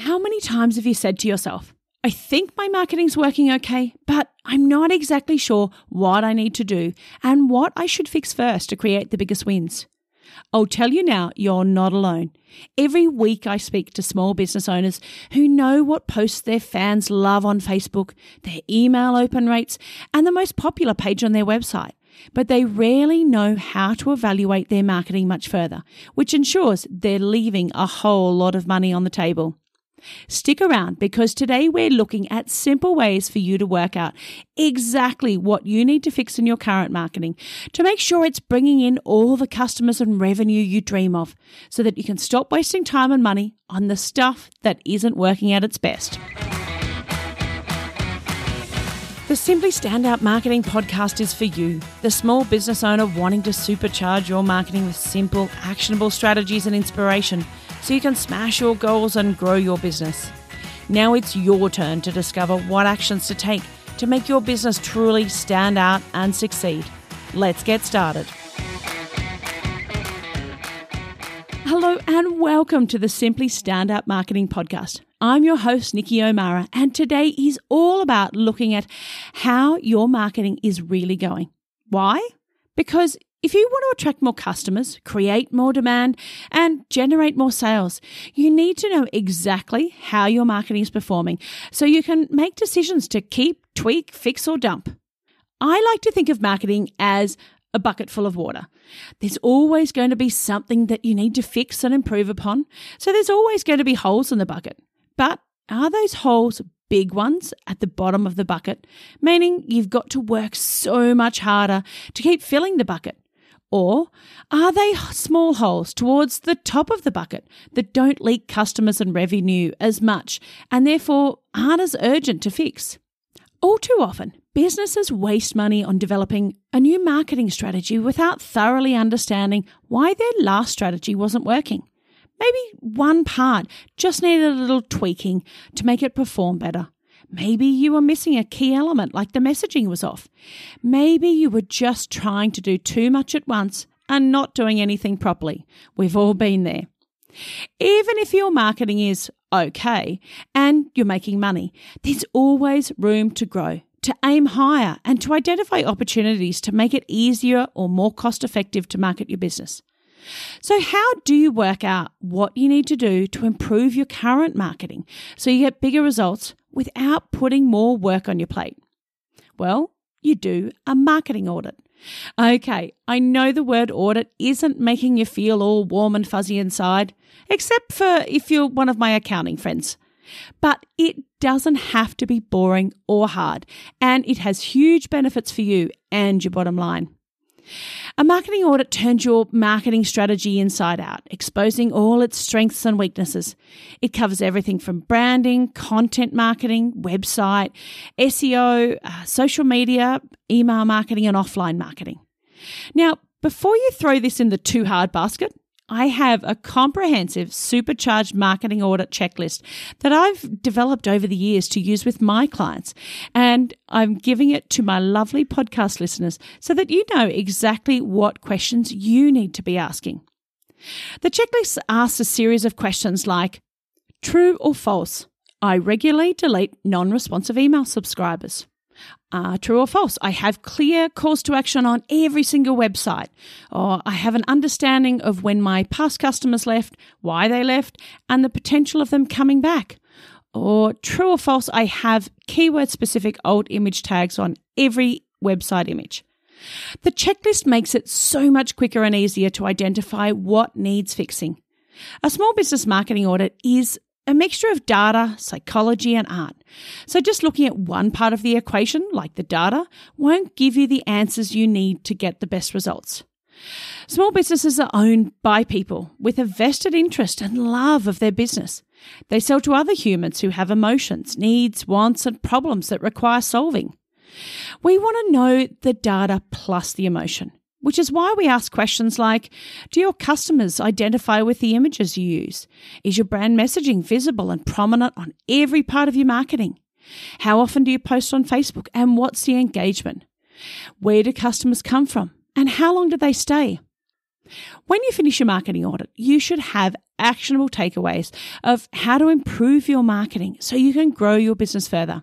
How many times have you said to yourself, I think my marketing's working okay, but I'm not exactly sure what I need to do and what I should fix first to create the biggest wins? I'll tell you now, you're not alone. Every week I speak to small business owners who know what posts their fans love on Facebook, their email open rates, and the most popular page on their website. But they rarely know how to evaluate their marketing much further, which ensures they're leaving a whole lot of money on the table. Stick around because today we're looking at simple ways for you to work out exactly what you need to fix in your current marketing to make sure it's bringing in all the customers and revenue you dream of so that you can stop wasting time and money on the stuff that isn't working at its best. The Simply Standout Marketing podcast is for you, the small business owner wanting to supercharge your marketing with simple, actionable strategies and inspiration so you can smash your goals and grow your business. Now it's your turn to discover what actions to take to make your business truly stand out and succeed. Let's get started. Hello and welcome to the Simply Standout Marketing Podcast. I'm your host, Nikki O'Mara, and today is all about looking at how your marketing is really going. Why? Because if you want to attract more customers, create more demand, and generate more sales, you need to know exactly how your marketing is performing so you can make decisions to keep, tweak, fix, or dump. I like to think of marketing as a bucket full of water. There's always going to be something that you need to fix and improve upon, so there's always going to be holes in the bucket. But are those holes big ones at the bottom of the bucket, meaning you've got to work so much harder to keep filling the bucket? Or are they small holes towards the top of the bucket that don't leak customers and revenue as much and therefore aren't as urgent to fix? All too often, businesses waste money on developing a new marketing strategy without thoroughly understanding why their last strategy wasn't working. Maybe one part just needed a little tweaking to make it perform better. Maybe you were missing a key element like the messaging was off. Maybe you were just trying to do too much at once and not doing anything properly. We've all been there. Even if your marketing is okay and you're making money, there's always room to grow, to aim higher, and to identify opportunities to make it easier or more cost effective to market your business. So, how do you work out what you need to do to improve your current marketing so you get bigger results without putting more work on your plate? Well, you do a marketing audit. Okay, I know the word audit isn't making you feel all warm and fuzzy inside, except for if you're one of my accounting friends. But it doesn't have to be boring or hard, and it has huge benefits for you and your bottom line. A marketing audit turns your marketing strategy inside out, exposing all its strengths and weaknesses. It covers everything from branding, content marketing, website, SEO, uh, social media, email marketing, and offline marketing. Now, before you throw this in the too hard basket, I have a comprehensive supercharged marketing audit checklist that I've developed over the years to use with my clients. And I'm giving it to my lovely podcast listeners so that you know exactly what questions you need to be asking. The checklist asks a series of questions like True or false? I regularly delete non responsive email subscribers. Uh, true or false? I have clear calls to action on every single website, or I have an understanding of when my past customers left, why they left, and the potential of them coming back. Or true or false? I have keyword specific alt image tags on every website image. The checklist makes it so much quicker and easier to identify what needs fixing. A small business marketing audit is a mixture of data, psychology, and art. So, just looking at one part of the equation, like the data, won't give you the answers you need to get the best results. Small businesses are owned by people with a vested interest and love of their business. They sell to other humans who have emotions, needs, wants, and problems that require solving. We want to know the data plus the emotion which is why we ask questions like Do your customers identify with the images you use? Is your brand messaging visible and prominent on every part of your marketing? How often do you post on Facebook and what's the engagement? Where do customers come from and how long do they stay? When you finish your marketing audit, you should have actionable takeaways of how to improve your marketing so you can grow your business further.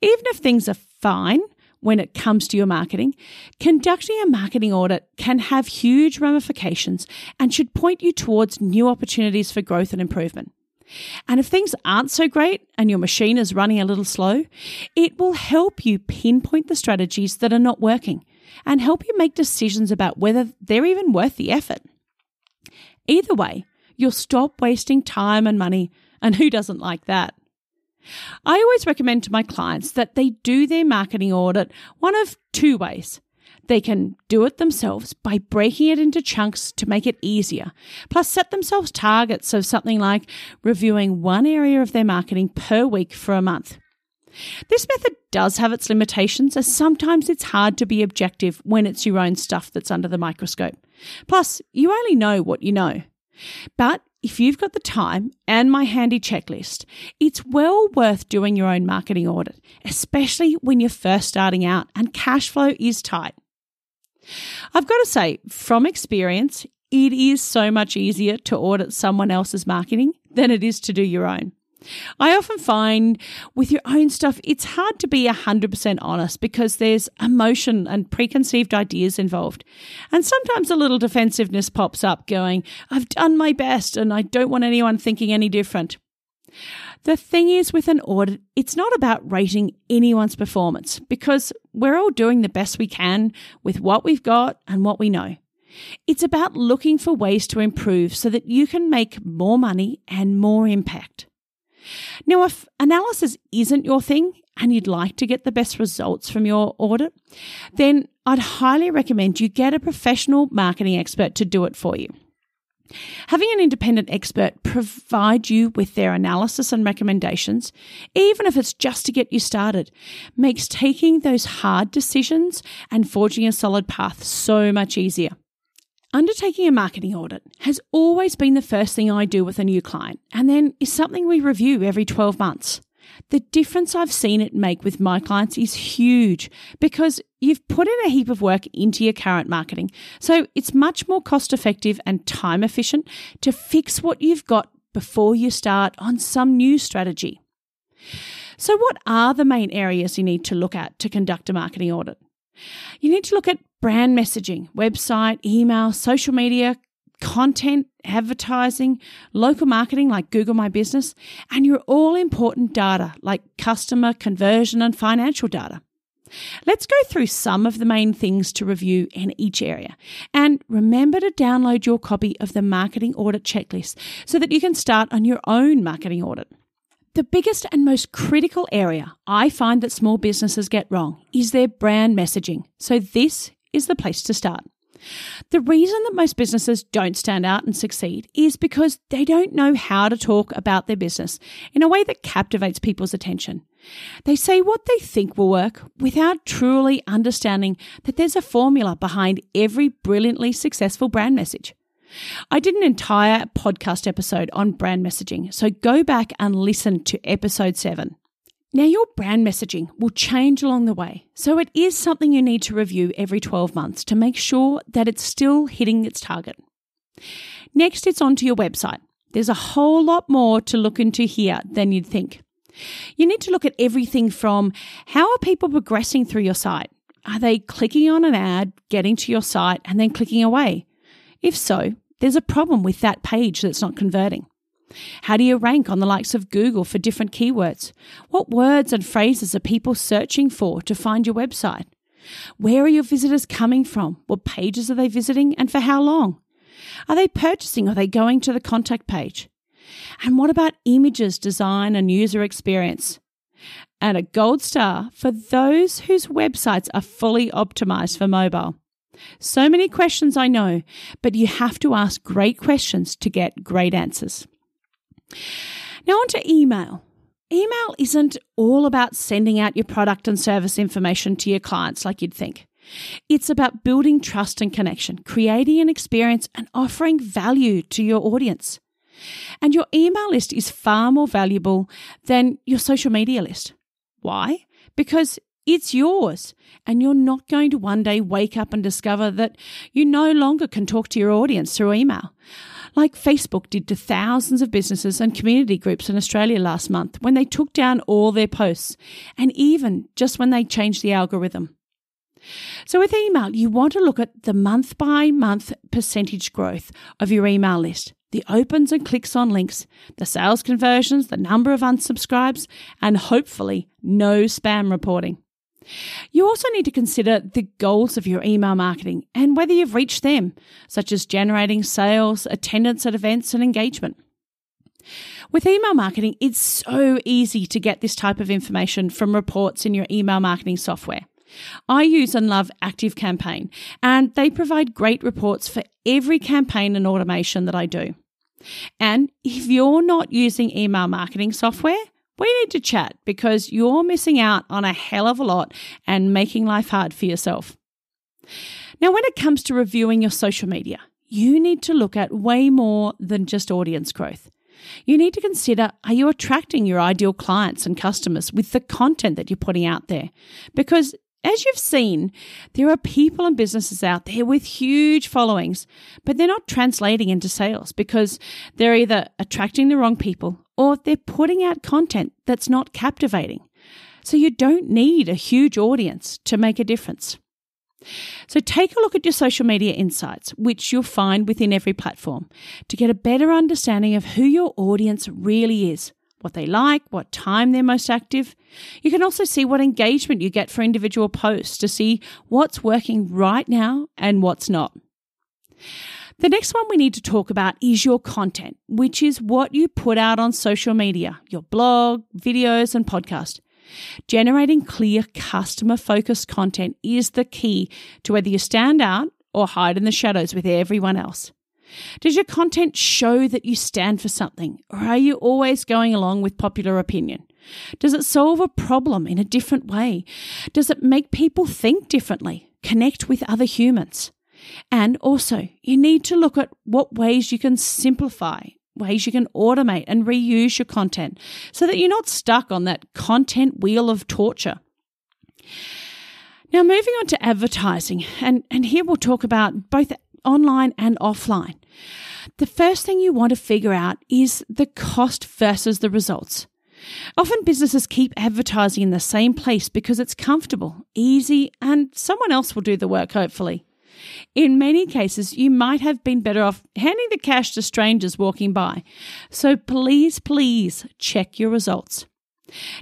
Even if things are fine when it comes to your marketing, conducting a marketing audit can have huge ramifications and should point you towards new opportunities for growth and improvement. And if things aren't so great and your machine is running a little slow, it will help you pinpoint the strategies that are not working and help you make decisions about whether they're even worth the effort. Either way, you'll stop wasting time and money, and who doesn't like that? I always recommend to my clients that they do their marketing audit one of two ways. They can do it themselves by breaking it into chunks to make it easier, plus set themselves targets of something like reviewing one area of their marketing per week for a month. This method does have its limitations, as sometimes it's hard to be objective when it's your own stuff that's under the microscope. Plus, you only know what you know. But if you've got the time and my handy checklist, it's well worth doing your own marketing audit, especially when you're first starting out and cash flow is tight. I've got to say, from experience, it is so much easier to audit someone else's marketing than it is to do your own. I often find with your own stuff, it's hard to be 100% honest because there's emotion and preconceived ideas involved. And sometimes a little defensiveness pops up going, I've done my best and I don't want anyone thinking any different. The thing is, with an audit, it's not about rating anyone's performance because we're all doing the best we can with what we've got and what we know. It's about looking for ways to improve so that you can make more money and more impact. Now, if analysis isn't your thing and you'd like to get the best results from your audit, then I'd highly recommend you get a professional marketing expert to do it for you. Having an independent expert provide you with their analysis and recommendations, even if it's just to get you started, makes taking those hard decisions and forging a solid path so much easier. Undertaking a marketing audit has always been the first thing I do with a new client, and then is something we review every 12 months. The difference I've seen it make with my clients is huge because you've put in a heap of work into your current marketing. So it's much more cost effective and time efficient to fix what you've got before you start on some new strategy. So, what are the main areas you need to look at to conduct a marketing audit? You need to look at brand messaging, website, email, social media, content, advertising, local marketing like Google My Business, and your all important data like customer, conversion, and financial data. Let's go through some of the main things to review in each area. And remember to download your copy of the marketing audit checklist so that you can start on your own marketing audit. The biggest and most critical area I find that small businesses get wrong is their brand messaging. So, this is the place to start. The reason that most businesses don't stand out and succeed is because they don't know how to talk about their business in a way that captivates people's attention. They say what they think will work without truly understanding that there's a formula behind every brilliantly successful brand message. I did an entire podcast episode on brand messaging, so go back and listen to episode 7. Now, your brand messaging will change along the way, so it is something you need to review every 12 months to make sure that it's still hitting its target. Next, it's onto your website. There's a whole lot more to look into here than you'd think. You need to look at everything from how are people progressing through your site? Are they clicking on an ad, getting to your site, and then clicking away? If so, there's a problem with that page that's not converting. How do you rank on the likes of Google for different keywords? What words and phrases are people searching for to find your website? Where are your visitors coming from? What pages are they visiting and for how long? Are they purchasing or are they going to the contact page? And what about images, design, and user experience? And a gold star for those whose websites are fully optimized for mobile. So many questions, I know, but you have to ask great questions to get great answers. Now, on to email. Email isn't all about sending out your product and service information to your clients like you'd think. It's about building trust and connection, creating an experience, and offering value to your audience. And your email list is far more valuable than your social media list. Why? Because It's yours. And you're not going to one day wake up and discover that you no longer can talk to your audience through email. Like Facebook did to thousands of businesses and community groups in Australia last month when they took down all their posts, and even just when they changed the algorithm. So, with email, you want to look at the month by month percentage growth of your email list, the opens and clicks on links, the sales conversions, the number of unsubscribes, and hopefully no spam reporting. You also need to consider the goals of your email marketing and whether you've reached them, such as generating sales, attendance at events, and engagement. With email marketing, it's so easy to get this type of information from reports in your email marketing software. I use and love ActiveCampaign, and they provide great reports for every campaign and automation that I do. And if you're not using email marketing software, we need to chat because you're missing out on a hell of a lot and making life hard for yourself. Now, when it comes to reviewing your social media, you need to look at way more than just audience growth. You need to consider are you attracting your ideal clients and customers with the content that you're putting out there? Because as you've seen, there are people and businesses out there with huge followings, but they're not translating into sales because they're either attracting the wrong people or they're putting out content that's not captivating. So you don't need a huge audience to make a difference. So take a look at your social media insights, which you'll find within every platform, to get a better understanding of who your audience really is what they like, what time they're most active. You can also see what engagement you get for individual posts to see what's working right now and what's not. The next one we need to talk about is your content, which is what you put out on social media, your blog, videos, and podcast. Generating clear, customer focused content is the key to whether you stand out or hide in the shadows with everyone else. Does your content show that you stand for something, or are you always going along with popular opinion? Does it solve a problem in a different way? Does it make people think differently, connect with other humans? And also, you need to look at what ways you can simplify, ways you can automate and reuse your content so that you're not stuck on that content wheel of torture. Now, moving on to advertising, and, and here we'll talk about both online and offline. The first thing you want to figure out is the cost versus the results. Often businesses keep advertising in the same place because it's comfortable, easy, and someone else will do the work, hopefully. In many cases, you might have been better off handing the cash to strangers walking by. So please, please check your results.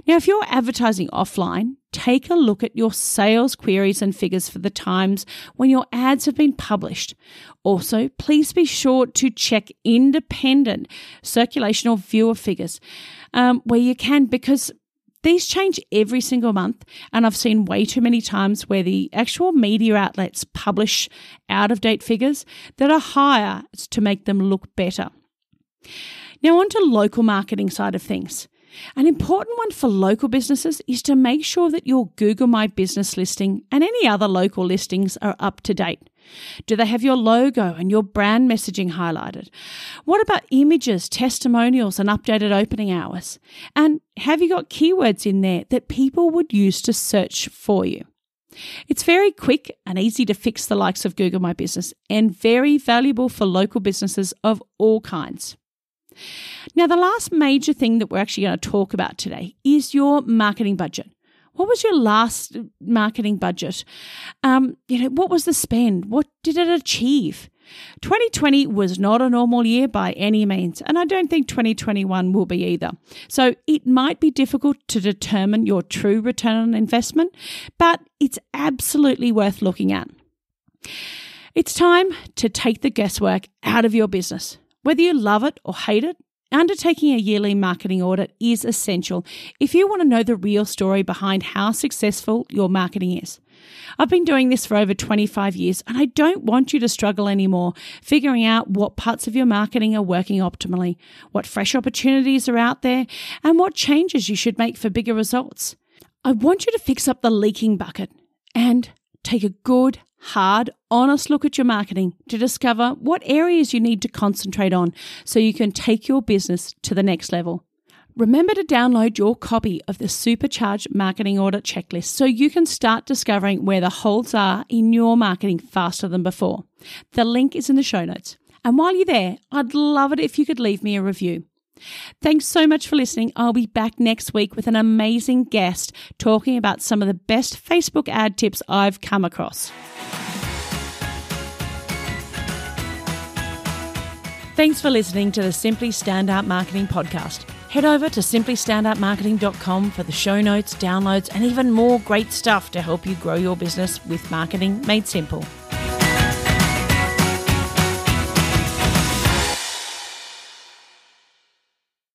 Now, if you're advertising offline, take a look at your sales queries and figures for the times when your ads have been published. Also, please be sure to check independent circulation or viewer figures um, where you can, because these change every single month, and I've seen way too many times where the actual media outlets publish out of date figures that are higher to make them look better. Now, on to local marketing side of things. An important one for local businesses is to make sure that your Google My Business listing and any other local listings are up to date. Do they have your logo and your brand messaging highlighted? What about images, testimonials, and updated opening hours? And have you got keywords in there that people would use to search for you? It's very quick and easy to fix the likes of Google My Business and very valuable for local businesses of all kinds. Now, the last major thing that we're actually going to talk about today is your marketing budget. What was your last marketing budget? Um, you know, what was the spend? What did it achieve? 2020 was not a normal year by any means, and I don't think 2021 will be either. So it might be difficult to determine your true return on investment, but it's absolutely worth looking at. It's time to take the guesswork out of your business. Whether you love it or hate it, undertaking a yearly marketing audit is essential if you want to know the real story behind how successful your marketing is. I've been doing this for over 25 years and I don't want you to struggle anymore figuring out what parts of your marketing are working optimally, what fresh opportunities are out there, and what changes you should make for bigger results. I want you to fix up the leaking bucket and take a good, hard, honest look at your marketing to discover what areas you need to concentrate on so you can take your business to the next level. Remember to download your copy of the Supercharged Marketing Audit Checklist so you can start discovering where the holes are in your marketing faster than before. The link is in the show notes. And while you're there, I'd love it if you could leave me a review. Thanks so much for listening. I'll be back next week with an amazing guest talking about some of the best Facebook ad tips I've come across. Thanks for listening to the Simply Standout Marketing Podcast. Head over to simplystandoutmarketing.com for the show notes, downloads, and even more great stuff to help you grow your business with marketing made simple.